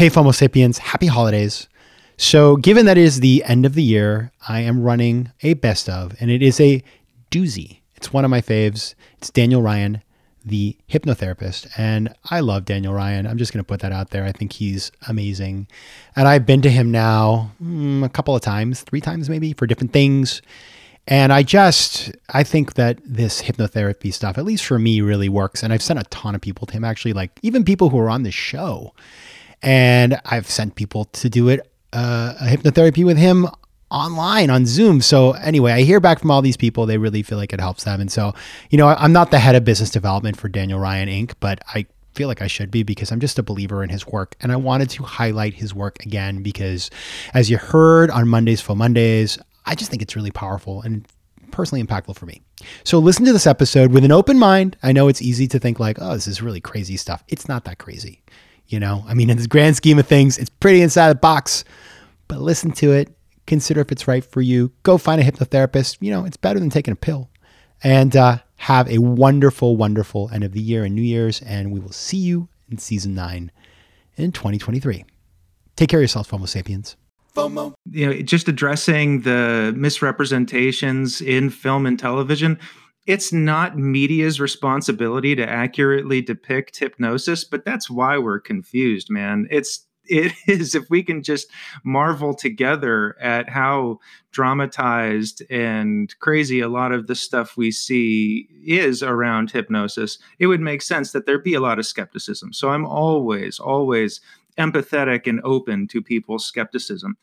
Hey, FOMO Sapiens, happy holidays. So, given that it is the end of the year, I am running a best of, and it is a doozy. It's one of my faves. It's Daniel Ryan, the hypnotherapist. And I love Daniel Ryan. I'm just going to put that out there. I think he's amazing. And I've been to him now mm, a couple of times, three times maybe, for different things. And I just, I think that this hypnotherapy stuff, at least for me, really works. And I've sent a ton of people to him, actually, like even people who are on the show. And I've sent people to do it, uh, a hypnotherapy with him online on Zoom. So anyway, I hear back from all these people. They really feel like it helps them. And so, you know, I'm not the head of business development for Daniel Ryan Inc., but I feel like I should be because I'm just a believer in his work. And I wanted to highlight his work again because as you heard on Mondays for Mondays, I just think it's really powerful and personally impactful for me. So listen to this episode with an open mind. I know it's easy to think like, oh, this is really crazy stuff. It's not that crazy. You know, I mean, in the grand scheme of things, it's pretty inside the box, but listen to it. Consider if it's right for you. Go find a hypnotherapist. You know, it's better than taking a pill. And uh, have a wonderful, wonderful end of the year and New Year's. And we will see you in season nine in 2023. Take care of yourselves, Homo sapiens. FOMO. You know, just addressing the misrepresentations in film and television it's not media's responsibility to accurately depict hypnosis, but that's why we're confused, man. It's it is if we can just marvel together at how dramatized and crazy a lot of the stuff we see is around hypnosis, it would make sense that there'd be a lot of skepticism. So I'm always, always empathetic and open to people's skepticism.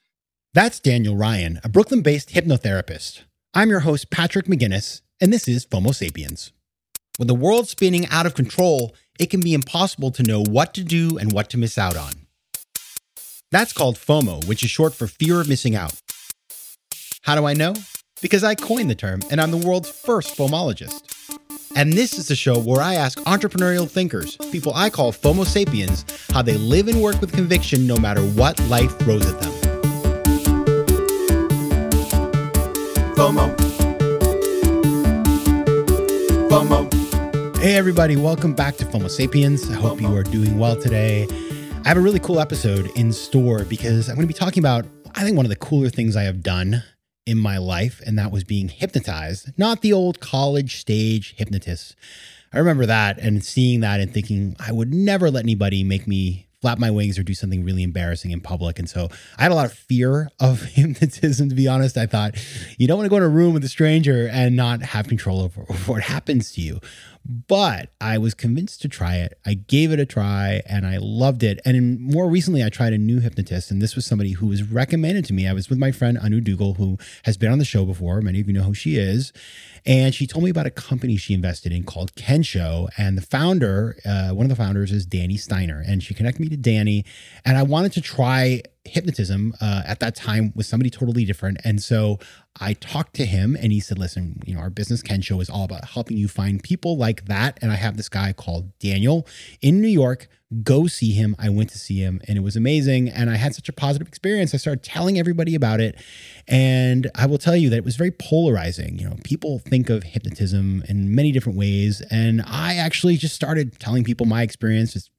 That's Daniel Ryan, a Brooklyn based hypnotherapist. I'm your host, Patrick McGinnis and this is FOMO Sapiens. When the world's spinning out of control, it can be impossible to know what to do and what to miss out on. That's called FOMO, which is short for fear of missing out. How do I know? Because I coined the term and I'm the world's first FOMologist. And this is the show where I ask entrepreneurial thinkers, people I call FOMO sapiens, how they live and work with conviction no matter what life throws at them. FOMO. Hey, everybody, welcome back to FOMO Sapiens. I hope you are doing well today. I have a really cool episode in store because I'm going to be talking about, I think, one of the cooler things I have done in my life, and that was being hypnotized, not the old college stage hypnotist. I remember that and seeing that and thinking, I would never let anybody make me flap my wings or do something really embarrassing in public. And so I had a lot of fear of hypnotism, to be honest. I thought you don't want to go in a room with a stranger and not have control over, over what happens to you. But I was convinced to try it. I gave it a try and I loved it. And in, more recently, I tried a new hypnotist, and this was somebody who was recommended to me. I was with my friend Anu Duggal, who has been on the show before. Many of you know who she is. And she told me about a company she invested in called Kensho. And the founder, uh, one of the founders is Danny Steiner. And she connected me to Danny. And I wanted to try hypnotism uh, at that time with somebody totally different. And so I talked to him and he said, listen, you know, our business Kensho is all about helping you find people like that. And I have this guy called Daniel in New York go see him. I went to see him and it was amazing. And I had such a positive experience. I started telling everybody about it. And I will tell you that it was very polarizing. You know, people think of hypnotism in many different ways. And I actually just started telling people my experience.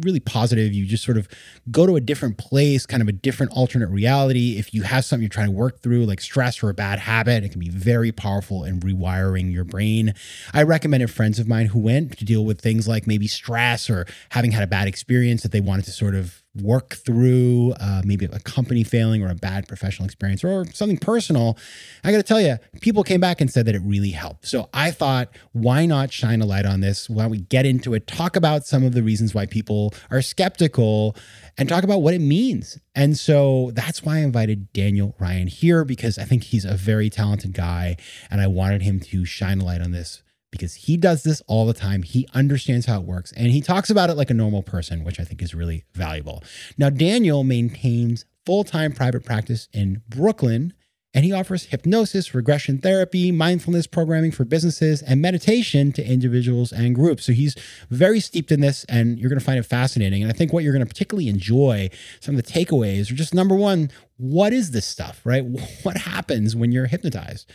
Really positive. You just sort of go to a different place, kind of a different alternate reality. If you have something you're trying to work through, like stress or a bad habit, it can be very powerful in rewiring your brain. I recommended friends of mine who went to deal with things like maybe stress or having had a bad experience that they wanted to sort of work through uh, maybe a company failing or a bad professional experience or something personal, I got to tell you, people came back and said that it really helped. So I thought, why not shine a light on this? Why don't we get into it, talk about some of the reasons why people are skeptical, and talk about what it means. And so that's why I invited Daniel Ryan here because I think he's a very talented guy and I wanted him to shine a light on this because he does this all the time. He understands how it works and he talks about it like a normal person, which I think is really valuable. Now, Daniel maintains full time private practice in Brooklyn and he offers hypnosis, regression therapy, mindfulness programming for businesses, and meditation to individuals and groups. So he's very steeped in this, and you're going to find it fascinating. And I think what you're going to particularly enjoy, some of the takeaways, are just number one, what is this stuff, right? What happens when you're hypnotized?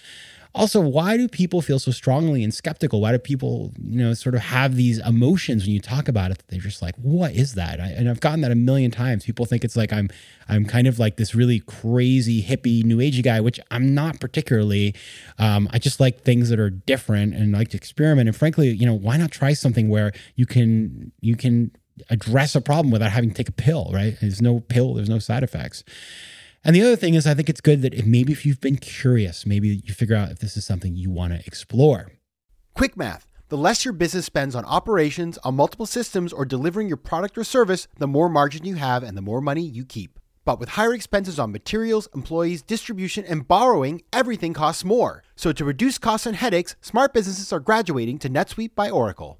Also, why do people feel so strongly and skeptical? Why do people, you know, sort of have these emotions when you talk about it? They're just like, "What is that?" I, and I've gotten that a million times. People think it's like I'm, I'm kind of like this really crazy hippie new agey guy, which I'm not particularly. Um, I just like things that are different and like to experiment. And frankly, you know, why not try something where you can you can address a problem without having to take a pill, right? There's no pill, there's no side effects. And the other thing is, I think it's good that if maybe if you've been curious, maybe you figure out if this is something you want to explore. Quick math the less your business spends on operations, on multiple systems, or delivering your product or service, the more margin you have and the more money you keep. But with higher expenses on materials, employees, distribution, and borrowing, everything costs more. So to reduce costs and headaches, smart businesses are graduating to NetSuite by Oracle.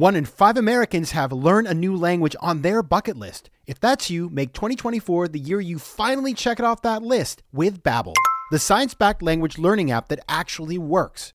One in five Americans have learned a new language on their bucket list. If that's you, make 2024 the year you finally check it off that list with Babbel, the science-backed language learning app that actually works.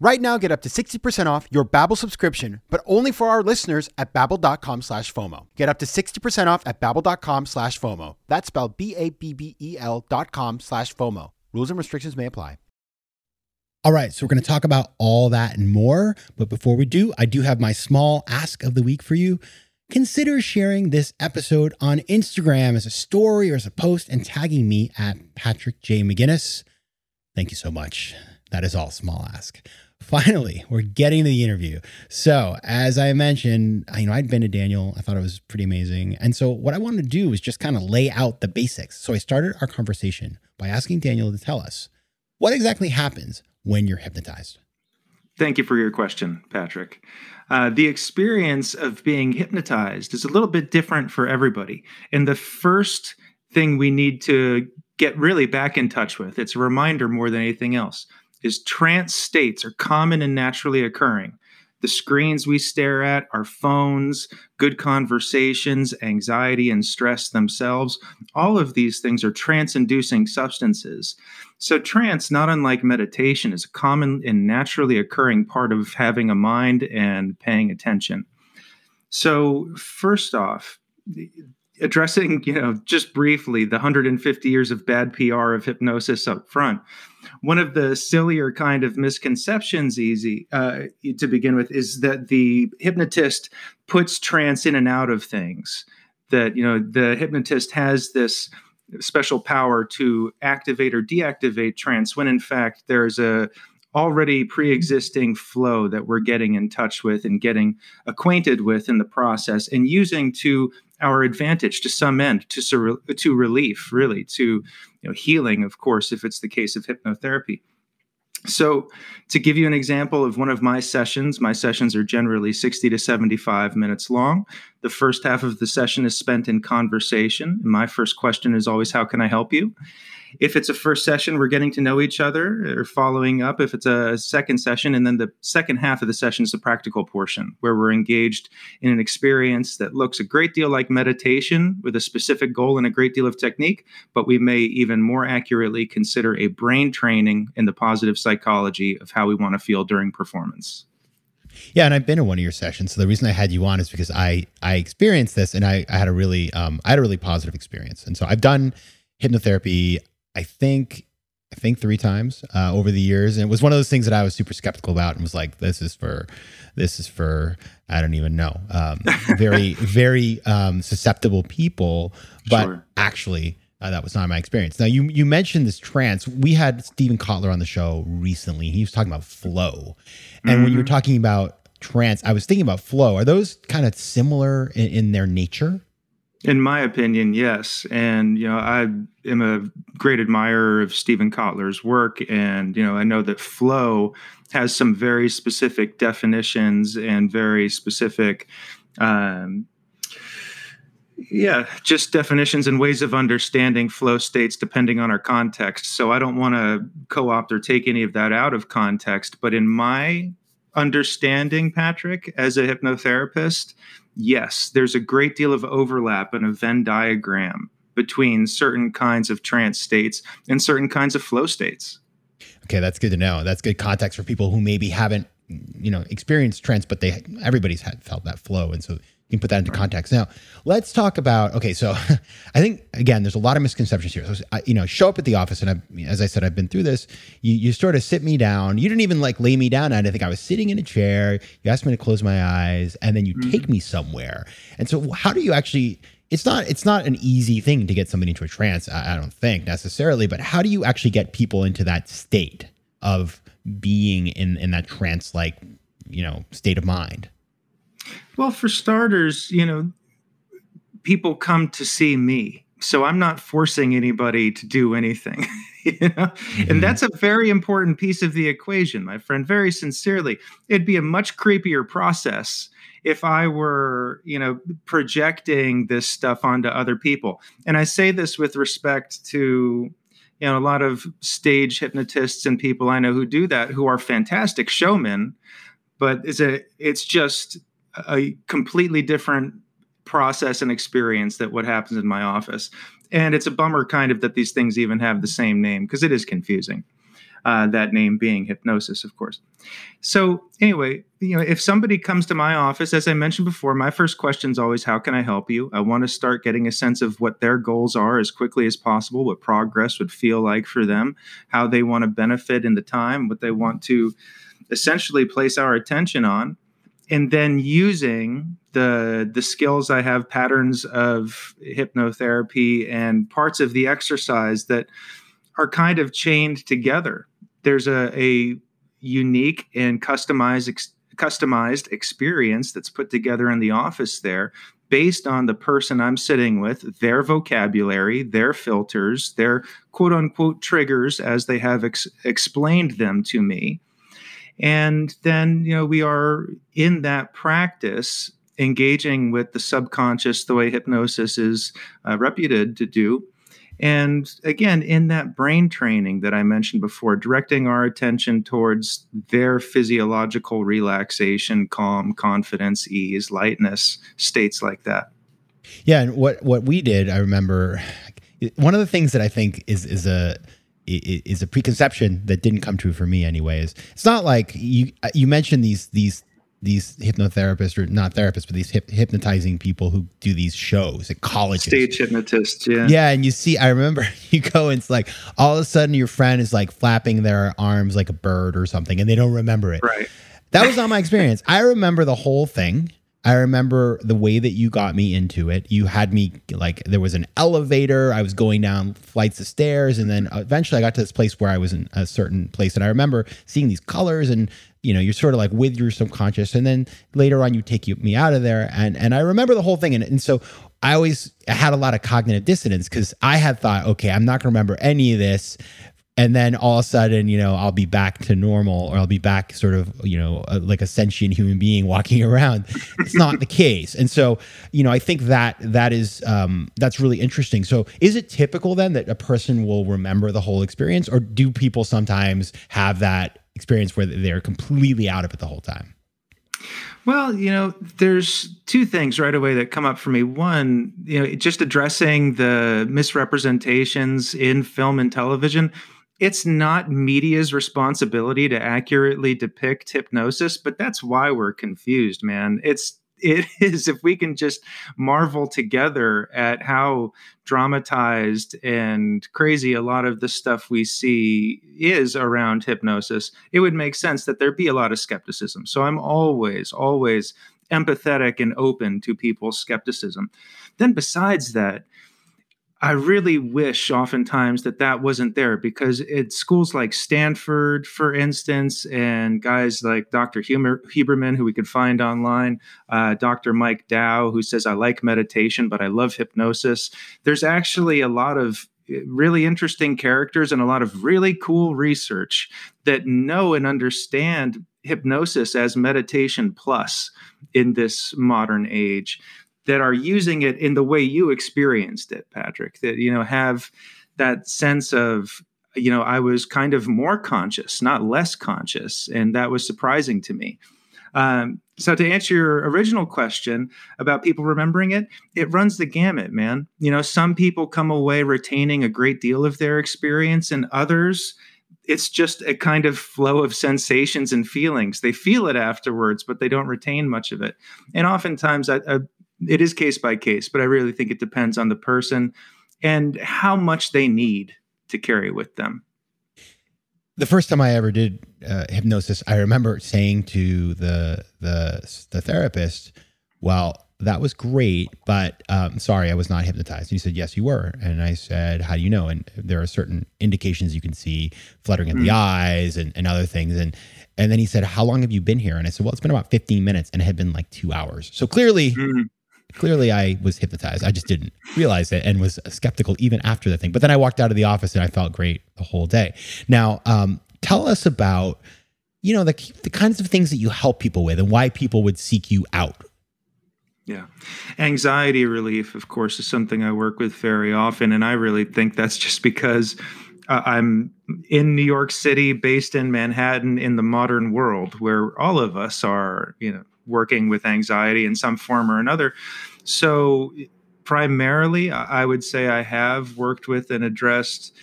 Right now, get up to 60% off your Babbel subscription, but only for our listeners at babbel.com slash FOMO. Get up to 60% off at babbel.com slash FOMO. That's spelled B-A-B-B-E-L dot com slash FOMO. Rules and restrictions may apply. All right, so we're going to talk about all that and more. But before we do, I do have my small ask of the week for you. Consider sharing this episode on Instagram as a story or as a post and tagging me at Patrick J. McGinnis. Thank you so much. That is all small ask. Finally, we're getting to the interview. So, as I mentioned, you know, I'd been to Daniel. I thought it was pretty amazing. And so, what I wanted to do was just kind of lay out the basics. So, I started our conversation by asking Daniel to tell us what exactly happens when you're hypnotized? Thank you for your question, Patrick. Uh, the experience of being hypnotized is a little bit different for everybody. And the first thing we need to get really back in touch with, it's a reminder more than anything else, is trance states are common and naturally occurring the screens we stare at, our phones, good conversations, anxiety and stress themselves, all of these things are trance inducing substances. So, trance, not unlike meditation, is a common and naturally occurring part of having a mind and paying attention. So, first off, addressing, you know, just briefly the 150 years of bad PR of hypnosis up front. One of the sillier kind of misconceptions, easy uh, to begin with, is that the hypnotist puts trance in and out of things. That you know, the hypnotist has this special power to activate or deactivate trance, when in fact there's a already pre-existing flow that we're getting in touch with and getting acquainted with in the process and using to our advantage to some end to sur- to relief really to you know healing of course if it's the case of hypnotherapy. So to give you an example of one of my sessions my sessions are generally 60 to 75 minutes long. The first half of the session is spent in conversation. My first question is always how can i help you if it's a first session, we're getting to know each other or following up. If it's a second session, and then the second half of the session is the practical portion where we're engaged in an experience that looks a great deal like meditation with a specific goal and a great deal of technique, but we may even more accurately consider a brain training in the positive psychology of how we want to feel during performance. Yeah, and I've been in one of your sessions. So the reason I had you on is because I I experienced this, and I, I had a really um, I had a really positive experience. And so I've done hypnotherapy. I think I think three times uh, over the years, and it was one of those things that I was super skeptical about, and was like, "This is for, this is for I don't even know, um, very very um, susceptible people." But sure. actually, uh, that was not my experience. Now you you mentioned this trance. We had Steven Kotler on the show recently. He was talking about flow, and mm-hmm. when you were mm-hmm. talking about trance, I was thinking about flow. Are those kind of similar in, in their nature? In my opinion, yes. And you know, I am a great admirer of Steven Kotler's work, and you know, I know that flow has some very specific definitions and very specific um, yeah, just definitions and ways of understanding flow states depending on our context. So I don't want to co opt or take any of that out of context. But in my understanding, Patrick, as a hypnotherapist, yes, there's a great deal of overlap in a Venn diagram between certain kinds of trance states and certain kinds of flow states. Okay, that's good to know. That's good context for people who maybe haven't, you know, experienced trance, but they everybody's had felt that flow, and so can put that into context. Now, let's talk about. Okay, so I think again, there's a lot of misconceptions here. So, I, you know, show up at the office, and I, as I said, I've been through this. You, you sort of sit me down. You didn't even like lay me down. I think I was sitting in a chair. You asked me to close my eyes, and then you mm-hmm. take me somewhere. And so, how do you actually? It's not. It's not an easy thing to get somebody into a trance. I, I don't think necessarily, but how do you actually get people into that state of being in in that trance like you know state of mind? Well, for starters, you know, people come to see me. So I'm not forcing anybody to do anything. you know? Mm-hmm. And that's a very important piece of the equation, my friend, very sincerely. It'd be a much creepier process if I were, you know, projecting this stuff onto other people. And I say this with respect to you know a lot of stage hypnotists and people I know who do that who are fantastic showmen, but it's a it's just a completely different process and experience that what happens in my office. And it's a bummer, kind of, that these things even have the same name because it is confusing. Uh, that name being hypnosis, of course. So, anyway, you know, if somebody comes to my office, as I mentioned before, my first question is always, How can I help you? I want to start getting a sense of what their goals are as quickly as possible, what progress would feel like for them, how they want to benefit in the time, what they want to essentially place our attention on and then using the the skills I have, patterns of hypnotherapy and parts of the exercise that are kind of chained together. There's a, a unique and customized ex- customized experience that's put together in the office there based on the person I'm sitting with, their vocabulary, their filters, their quote unquote triggers as they have ex- explained them to me and then, you know, we are in that practice engaging with the subconscious the way hypnosis is uh, reputed to do. And again, in that brain training that I mentioned before, directing our attention towards their physiological relaxation, calm, confidence, ease, lightness, states like that. Yeah, and what what we did, I remember one of the things that I think is is a is a preconception that didn't come true for me anyways. It's not like you uh, you mentioned these these these hypnotherapists or not therapists but these hip, hypnotizing people who do these shows at colleges. Stage hypnotists yeah. Yeah and you see i remember you go and it's like all of a sudden your friend is like flapping their arms like a bird or something and they don't remember it. Right. That was not my experience. I remember the whole thing I remember the way that you got me into it. You had me like there was an elevator. I was going down flights of stairs, and then eventually I got to this place where I was in a certain place, and I remember seeing these colors, and you know, you're sort of like with your subconscious, and then later on you take you, me out of there, and and I remember the whole thing, and and so I always had a lot of cognitive dissonance because I had thought, okay, I'm not going to remember any of this and then all of a sudden you know i'll be back to normal or i'll be back sort of you know uh, like a sentient human being walking around. It's not the case. And so you know i think that that is um, that's really interesting. So is it typical then that a person will remember the whole experience or do people sometimes have that experience where they're completely out of it the whole time? Well, you know, there's two things right away that come up for me. One, you know, just addressing the misrepresentations in film and television it's not media's responsibility to accurately depict hypnosis, but that's why we're confused, man. It's it is if we can just marvel together at how dramatized and crazy a lot of the stuff we see is around hypnosis, it would make sense that there'd be a lot of skepticism. So I'm always, always empathetic and open to people's skepticism. Then, besides that, I really wish oftentimes that that wasn't there because at schools like Stanford, for instance, and guys like Dr. Huber, Huberman, who we could find online, uh, Dr. Mike Dow, who says, I like meditation, but I love hypnosis. There's actually a lot of eh, really interesting characters and a lot of really cool research that know and understand hypnosis as meditation plus in this modern age that are using it in the way you experienced it, Patrick, that, you know, have that sense of, you know, I was kind of more conscious, not less conscious. And that was surprising to me. Um, so to answer your original question about people remembering it, it runs the gamut, man. You know, some people come away retaining a great deal of their experience, and others, it's just a kind of flow of sensations and feelings. They feel it afterwards, but they don't retain much of it. And oftentimes, I, I it is case by case, but I really think it depends on the person and how much they need to carry with them. The first time I ever did uh, hypnosis, I remember saying to the the the therapist, "Well, that was great, but um, sorry, I was not hypnotized." And he said, "Yes, you were." And I said, "How do you know?" And there are certain indications you can see, fluttering mm. the eyes and, and other things. And and then he said, "How long have you been here?" And I said, "Well, it's been about 15 minutes, and it had been like two hours." So clearly, mm clearly I was hypnotized. I just didn't realize it and was skeptical even after the thing. But then I walked out of the office and I felt great the whole day. Now, um, tell us about you know the the kinds of things that you help people with and why people would seek you out. Yeah. Anxiety relief, of course, is something I work with very often. And I really think that's just because uh, I'm in New York City, based in Manhattan, in the modern world where all of us are, you know, working with anxiety in some form or another. So, primarily, I would say I have worked with and addressed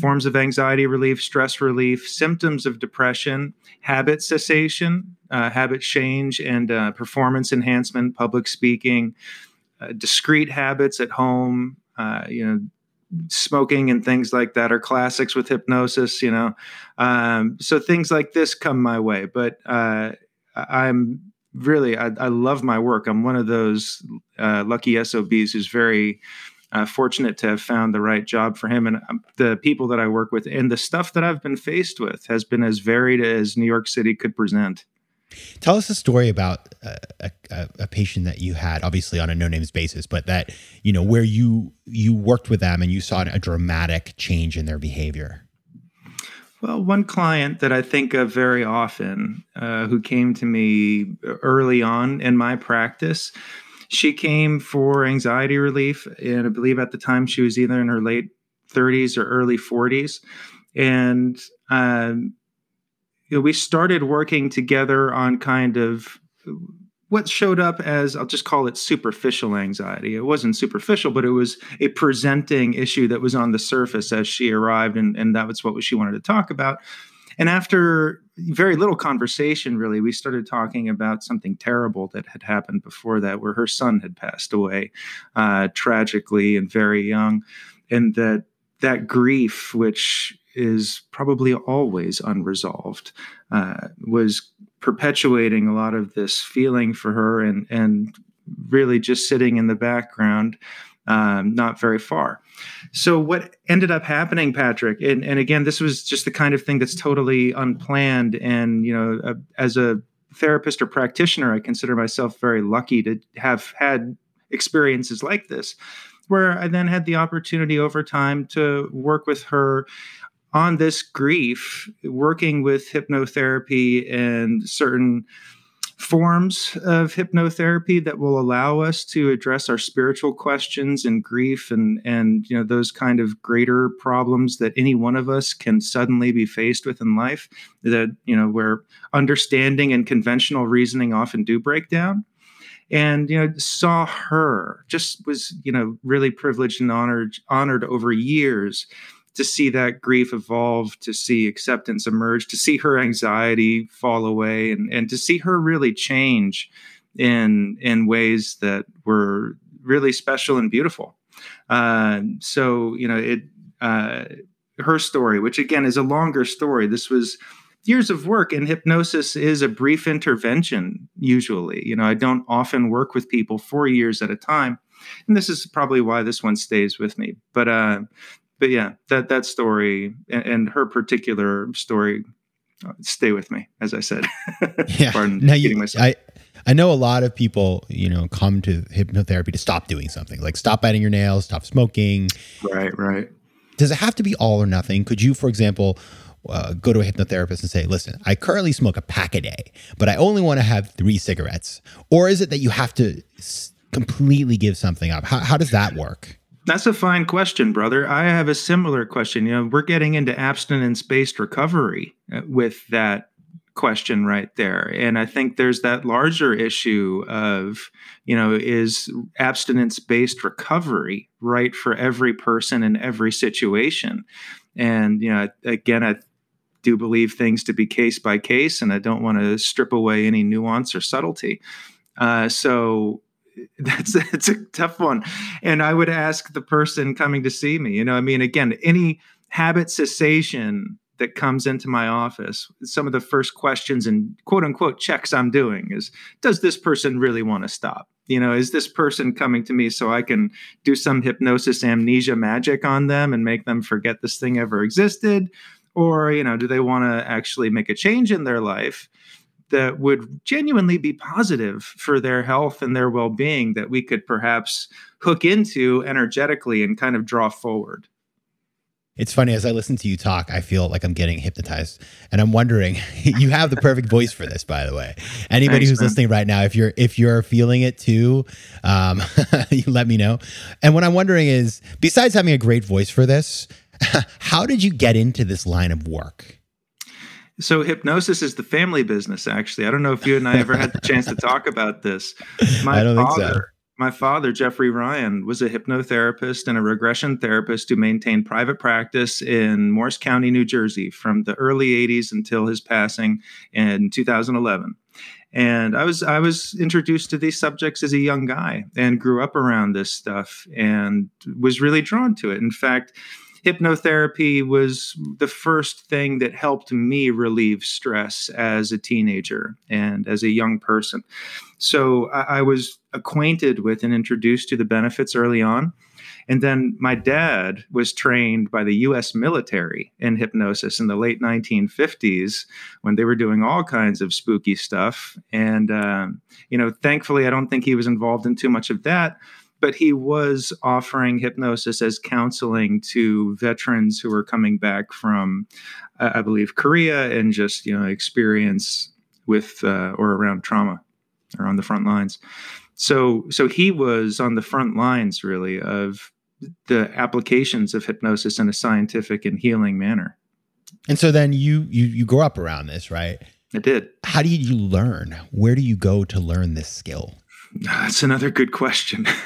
forms of anxiety relief, stress relief, symptoms of depression, habit cessation, uh, habit change, and uh, performance enhancement, public speaking, uh, discrete habits at home, uh, you know, smoking and things like that are classics with hypnosis, you know. Um, so things like this come my way, but uh, I'm really I, I, love my work. I'm one of those uh, lucky SOBs who's very uh, fortunate to have found the right job for him. And um, the people that I work with and the stuff that I've been faced with has been as varied as New York City could present. Tell us a story about a, a, a, patient that you had, obviously on a no names basis, but that you know where you you worked with them and you saw a dramatic change in their behavior. Well, one client that I think of very often, uh, who came to me early on in my practice, she came for anxiety relief, and I believe at the time she was either in her late 30s or early 40s, and um, you know, we started working together on kind of what showed up as I'll just call it superficial anxiety. It wasn't superficial, but it was a presenting issue that was on the surface as she arrived, and, and that was what she wanted to talk about. And after very little conversation, really, we started talking about something terrible that had happened before that, where her son had passed away uh, tragically and very young, and that that grief, which is probably always unresolved, uh, was perpetuating a lot of this feeling for her and and really just sitting in the background um, not very far. So what ended up happening patrick and, and again this was just the kind of thing that's totally unplanned and you know as a therapist or practitioner i consider myself very lucky to have had experiences like this where i then had the opportunity over time to work with her on this grief, working with hypnotherapy and certain forms of hypnotherapy that will allow us to address our spiritual questions and grief and and you know those kind of greater problems that any one of us can suddenly be faced with in life that you know where understanding and conventional reasoning often do break down. And you know saw her just was you know really privileged and honored honored over years to see that grief evolve, to see acceptance emerge, to see her anxiety fall away, and, and to see her really change in in ways that were really special and beautiful. Uh, so you know it. Uh, her story, which again is a longer story. This was years of work and hypnosis is a brief intervention usually you know i don't often work with people for years at a time and this is probably why this one stays with me but uh but yeah that that story and, and her particular story uh, stay with me as i said yeah now you, i I know a lot of people, you know, come to hypnotherapy to stop doing something, like stop biting your nails, stop smoking. Right, right. Does it have to be all or nothing? Could you, for example, uh, go to a hypnotherapist and say, listen, I currently smoke a pack a day, but I only want to have three cigarettes? Or is it that you have to s- completely give something up? How, how does that work? That's a fine question, brother. I have a similar question. You know, we're getting into abstinence based recovery uh, with that question right there. And I think there's that larger issue of, you know, is abstinence based recovery right for every person in every situation? And, you know, again, I do believe things to be case by case, and I don't want to strip away any nuance or subtlety. Uh, so that's it's a tough one. And I would ask the person coming to see me, you know, I mean, again, any habit cessation that comes into my office, some of the first questions and quote unquote checks I'm doing is Does this person really want to stop? You know, is this person coming to me so I can do some hypnosis amnesia magic on them and make them forget this thing ever existed? or you know do they want to actually make a change in their life that would genuinely be positive for their health and their well-being that we could perhaps hook into energetically and kind of draw forward it's funny as I listen to you talk, I feel like I'm getting hypnotized, and I'm wondering. you have the perfect voice for this, by the way. Anybody Thanks, who's man. listening right now, if you're if you're feeling it too, um, you let me know. And what I'm wondering is, besides having a great voice for this, How did you get into this line of work? So hypnosis is the family business. Actually, I don't know if you and I ever had the chance to talk about this. My I don't father, think so. My father, Jeffrey Ryan, was a hypnotherapist and a regression therapist who maintained private practice in Morris County, New Jersey, from the early '80s until his passing in 2011 and i was i was introduced to these subjects as a young guy and grew up around this stuff and was really drawn to it in fact hypnotherapy was the first thing that helped me relieve stress as a teenager and as a young person. So I, I was acquainted with and introduced to the benefits early on. And then my dad was trained by the US military in hypnosis in the late 1950s when they were doing all kinds of spooky stuff. And, um, you know, thankfully, I don't think he was involved in too much of that but he was offering hypnosis as counseling to veterans who were coming back from, uh, I believe, Korea and just you know experience with uh, or around trauma or on the front lines. So so he was on the front lines really of the applications of hypnosis in a scientific and healing manner. And so then you you you grow up around this, right? I did. How do you learn? Where do you go to learn this skill? That's another good question.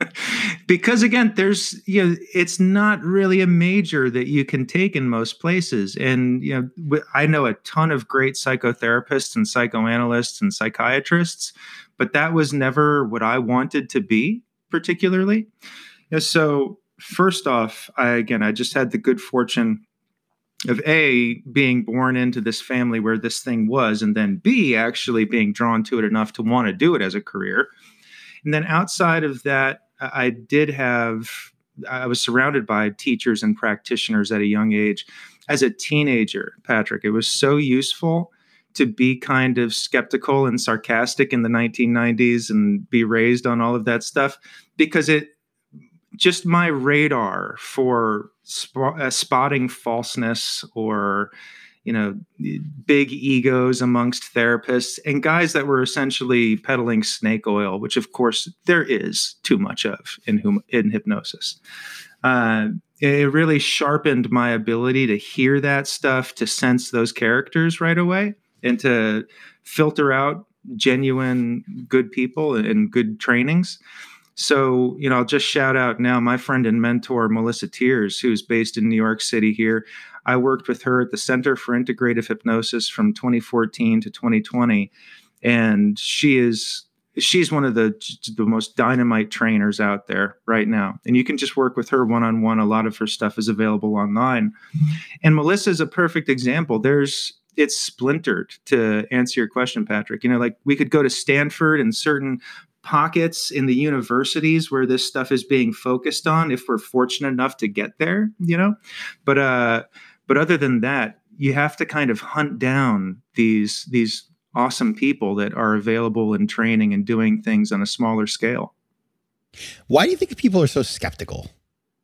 because again there's you know it's not really a major that you can take in most places. And you know i know a ton of great psychotherapists and psychoanalysts and psychiatrists but that was never what i wanted to be particularly. You know, so first off i again i just had the good fortune of a being born into this family where this thing was and then b actually being drawn to it enough to want to do it as a career. And then outside of that I did have, I was surrounded by teachers and practitioners at a young age. As a teenager, Patrick, it was so useful to be kind of skeptical and sarcastic in the 1990s and be raised on all of that stuff because it just my radar for sp- uh, spotting falseness or you know, big egos amongst therapists and guys that were essentially peddling snake oil, which of course there is too much of in, in hypnosis. Uh, it really sharpened my ability to hear that stuff, to sense those characters right away, and to filter out genuine good people and good trainings. So, you know, I'll just shout out now my friend and mentor, Melissa Tiers, who's based in New York City here. I worked with her at the Center for Integrative Hypnosis from 2014 to 2020. And she is she's one of the the most dynamite trainers out there right now and you can just work with her one on one a lot of her stuff is available online and melissa is a perfect example there's it's splintered to answer your question patrick you know like we could go to stanford and certain pockets in the universities where this stuff is being focused on if we're fortunate enough to get there you know but uh but other than that you have to kind of hunt down these these awesome people that are available in training and doing things on a smaller scale. Why do you think people are so skeptical?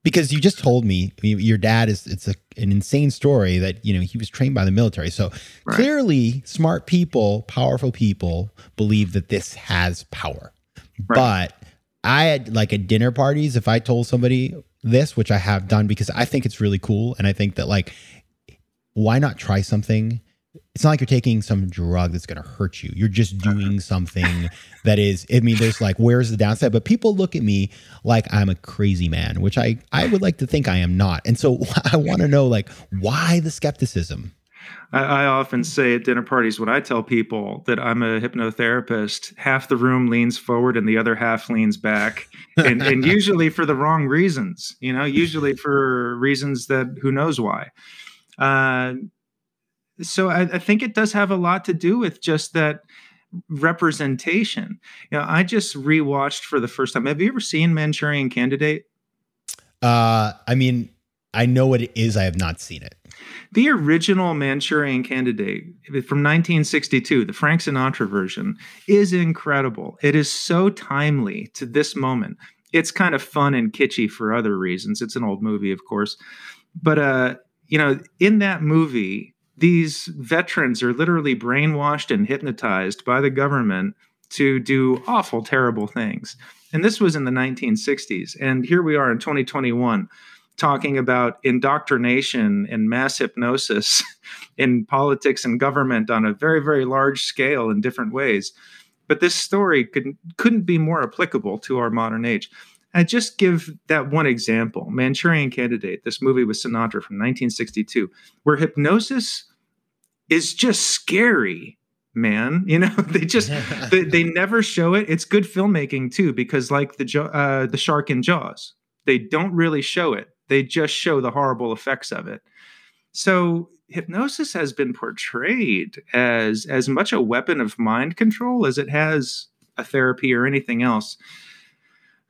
Because you just told me your dad is it's a, an insane story that you know he was trained by the military. So right. clearly smart people, powerful people believe that this has power. Right. But I had like at dinner parties if I told somebody this, which I have done because I think it's really cool and I think that like why not try something it's not like you're taking some drug that's going to hurt you. You're just doing something that is, I mean, there's like, where's the downside? But people look at me like I'm a crazy man, which I, I would like to think I am not. And so I want to know, like, why the skepticism? I, I often say at dinner parties when I tell people that I'm a hypnotherapist, half the room leans forward and the other half leans back. And, and usually for the wrong reasons, you know, usually for reasons that who knows why. Uh, so I, I think it does have a lot to do with just that representation. You know, I just rewatched for the first time. Have you ever seen Manchurian Candidate? Uh, I mean, I know what it is. I have not seen it. The original Manchurian Candidate from 1962, the Frank Sinatra version, is incredible. It is so timely to this moment. It's kind of fun and kitschy for other reasons. It's an old movie, of course, but uh, you know, in that movie, these veterans are literally brainwashed and hypnotized by the government to do awful, terrible things. And this was in the 1960s. And here we are in 2021 talking about indoctrination and mass hypnosis in politics and government on a very, very large scale in different ways. But this story couldn't, couldn't be more applicable to our modern age. I just give that one example Manchurian Candidate, this movie with Sinatra from 1962, where hypnosis is just scary man you know they just they, they, never show it it's good filmmaking too because like the uh, the shark in jaws they don't really show it they just show the horrible effects of it. So hypnosis has been portrayed as as much a weapon of mind control as it has a therapy or anything else.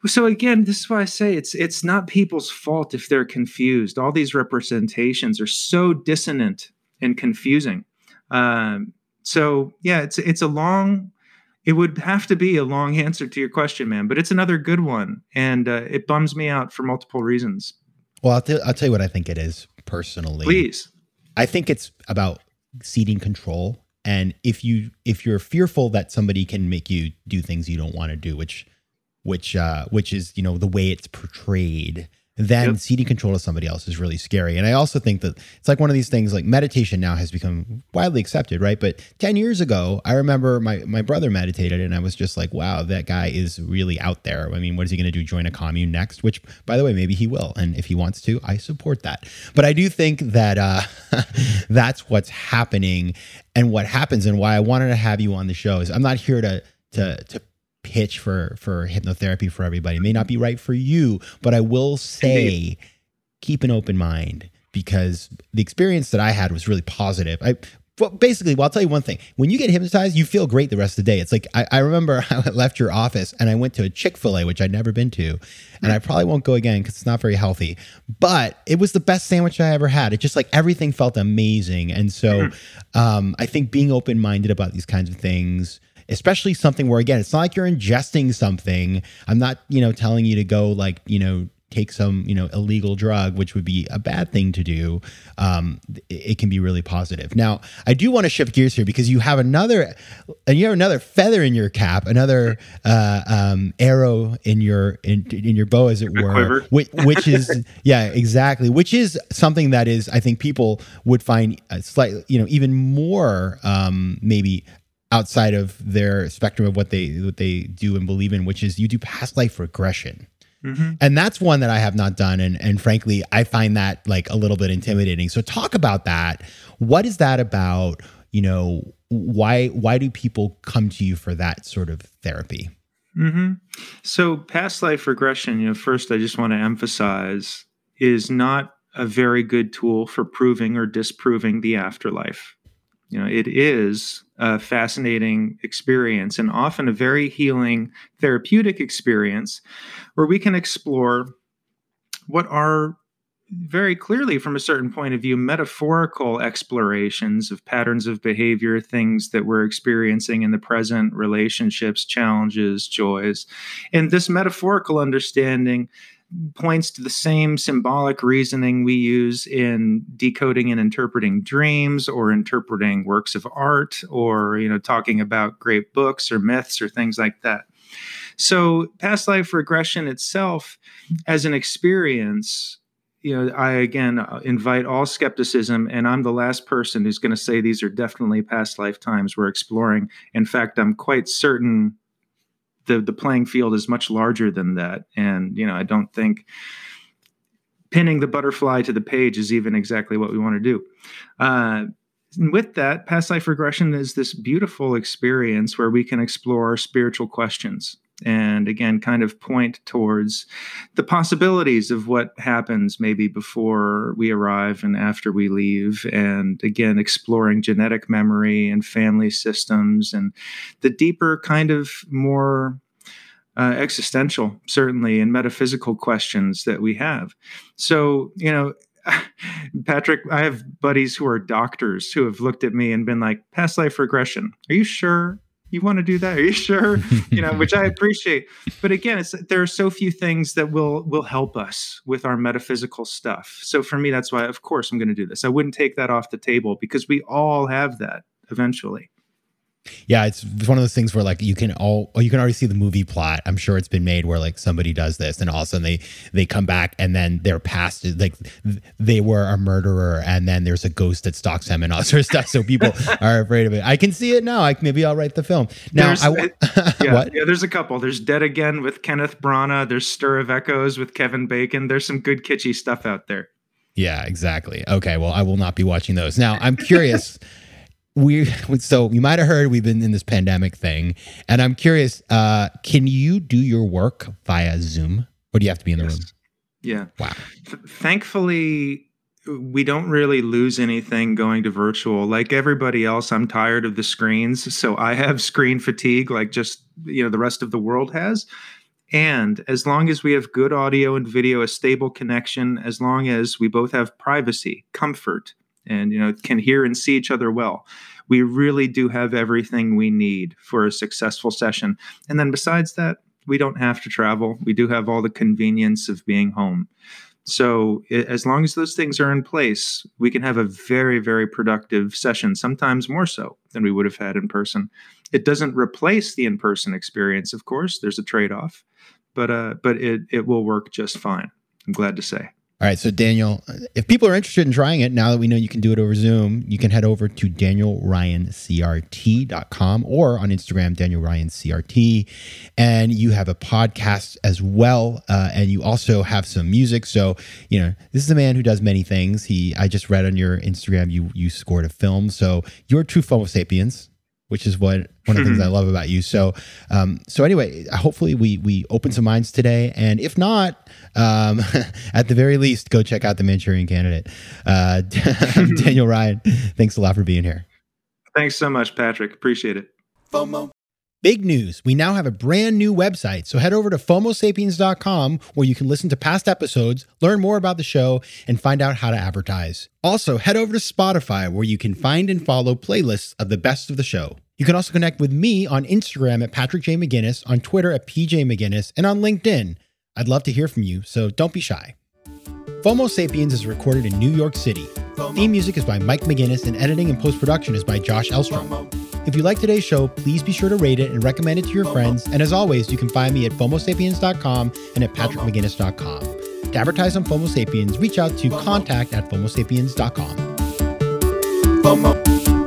So again this is why i say it's it's not people's fault if they're confused. All these representations are so dissonant and confusing. Um, so yeah it's it's a long it would have to be a long answer to your question man but it's another good one. And uh, it bums me out for multiple reasons well I'll, t- I'll tell you what i think it is personally. Please. I think it's about ceding control. And if you if you're fearful that somebody can make you do things you don't want to do which which uh which is you know the way it's portrayed then yep. ceding control to somebody else is really scary. And I also think that it's like one of these things like meditation now has become widely accepted, right? But 10 years ago, I remember my, my brother meditated and I was just like, wow, that guy is really out there. I mean, what is he going to do? Join a commune next? Which, by the way, maybe he will. And if he wants to, I support that. But I do think that uh, that's what's happening and what happens and why I wanted to have you on the show is I'm not here to, to, to pitch for for hypnotherapy for everybody. It may not be right for you, but I will say Indeed. keep an open mind because the experience that I had was really positive. I well, basically, well, I'll tell you one thing. When you get hypnotized, you feel great the rest of the day. It's like I, I remember I left your office and I went to a Chick fil A, which I'd never been to. And I probably won't go again because it's not very healthy. But it was the best sandwich I ever had. It just like everything felt amazing. And so mm-hmm. um, I think being open minded about these kinds of things especially something where again it's not like you're ingesting something. I'm not you know telling you to go like you know take some you know illegal drug which would be a bad thing to do. Um, it, can be really positive. Now i do want to shift gears here because you have another and you have another feather in your cap another uh, um, arrow in your in, in your bow as it were which, which is yeah exactly which is something that is i think people would find slightly you know even more um, maybe outside of their spectrum of what they what they do and believe in, which is you do past life regression. Mm-hmm. And that's one that I have not done. And, and frankly, I find that like a little bit intimidating. So talk about that. What is that about? You know, why why do people come to you for that sort of therapy? Mm-hmm. So past life regression, you know, first I just want to emphasize is not a very good tool for proving or disproving the afterlife. You know, it is a fascinating experience and often a very healing therapeutic experience where we can explore what are very clearly from a certain point of view metaphorical explorations of patterns of behavior things that we're experiencing in the present relationships challenges joys. And this metaphorical understanding points to the same symbolic reasoning we use in decoding and interpreting dreams or interpreting works of art or you know talking about great books or myths or things like that. So past life regression itself as an experience you know i again uh, invite all skepticism and i'm the last person who's going to say these are definitely past lifetimes we're exploring. In fact i'm quite certain the the playing field is much larger than that. And you know i don't think pinning the butterfly to the page is even exactly what we want to do. Uh, with that past life regression is this beautiful experience where we can explore spiritual questions and again kind of point towards the possibilities of what happens maybe before we arrive and after we leave and again exploring genetic memory and family systems and the deeper kind of more uh, existential certainly and metaphysical questions that we have so you know Patrick, I have buddies who are doctors who have looked at me and been like, past life regression. Are you sure you want to do that? Are you sure? you know, which I appreciate. But again, it's there are so few things that will will help us with our metaphysical stuff. So for me, that's why, of course, I'm going to do this. I wouldn't take that off the table because we all have that eventually. Yeah, it's one of those things where like you can all you can already see the movie plot. I'm sure it's been made where like somebody does this and all of a sudden they they come back and then their past is like they were a murderer and then there's a ghost that stalks them and all sort of stuff. So people are afraid of it. I can see it now. I maybe I'll write the film. Now I, yeah, what? yeah, there's a couple. There's Dead Again with Kenneth Branagh. There's Stir of Echoes with Kevin Bacon. There's some good kitschy stuff out there. Yeah, exactly. Okay, well, I will not be watching those. Now, I'm curious we so you might have heard we've been in this pandemic thing and i'm curious uh can you do your work via zoom or do you have to be in the yes. room? Yeah. Wow. Th- thankfully we don't really lose anything going to virtual. Like everybody else i'm tired of the screens so i have screen fatigue like just you know the rest of the world has. And as long as we have good audio and video a stable connection as long as we both have privacy comfort and you know can hear and see each other well. We really do have everything we need for a successful session. And then besides that we don't have to travel. We do have all the convenience of being home. So as long as those things are in place we can have a very very productive session sometimes more so than we would have had in person. It doesn't replace the in-person experience of course. There's a trade-off but uh but it it will work just fine i'm glad to say all right, so Daniel, if people are interested in trying it, now that we know you can do it over Zoom, you can head over to danielryancrt.com or on Instagram, danielryancrt. And you have a podcast as well. Uh, and you also have some music. So, you know, this is a man who does many things. He, I just read on your Instagram, you, you scored a film. So you're true Homo sapiens which is what one of the things I love about you. So, um, so anyway, hopefully we we open some minds today, and if not, um, at the very least, go check out the Manchurian Candidate. Uh, Daniel Ryan, thanks a lot for being here. Thanks so much, Patrick. Appreciate it. FOMO. Big news. We now have a brand new website. So head over to FOMOSapiens.com where you can listen to past episodes, learn more about the show, and find out how to advertise. Also, head over to Spotify where you can find and follow playlists of the best of the show. You can also connect with me on Instagram at Patrick J. McGinnis, on Twitter at PJ McGinnis, and on LinkedIn. I'd love to hear from you, so don't be shy. FOMO Sapiens is recorded in New York City. FOMO. Theme music is by Mike McGinnis, and editing and post production is by Josh Elstrom. FOMO. If you like today's show, please be sure to rate it and recommend it to your FOMO. friends. And as always, you can find me at FOMOSapiens.com and at PatrickMcGinnis.com. To advertise on FOMO Sapiens, reach out to contact at FOMOSapiens.com. FOMO.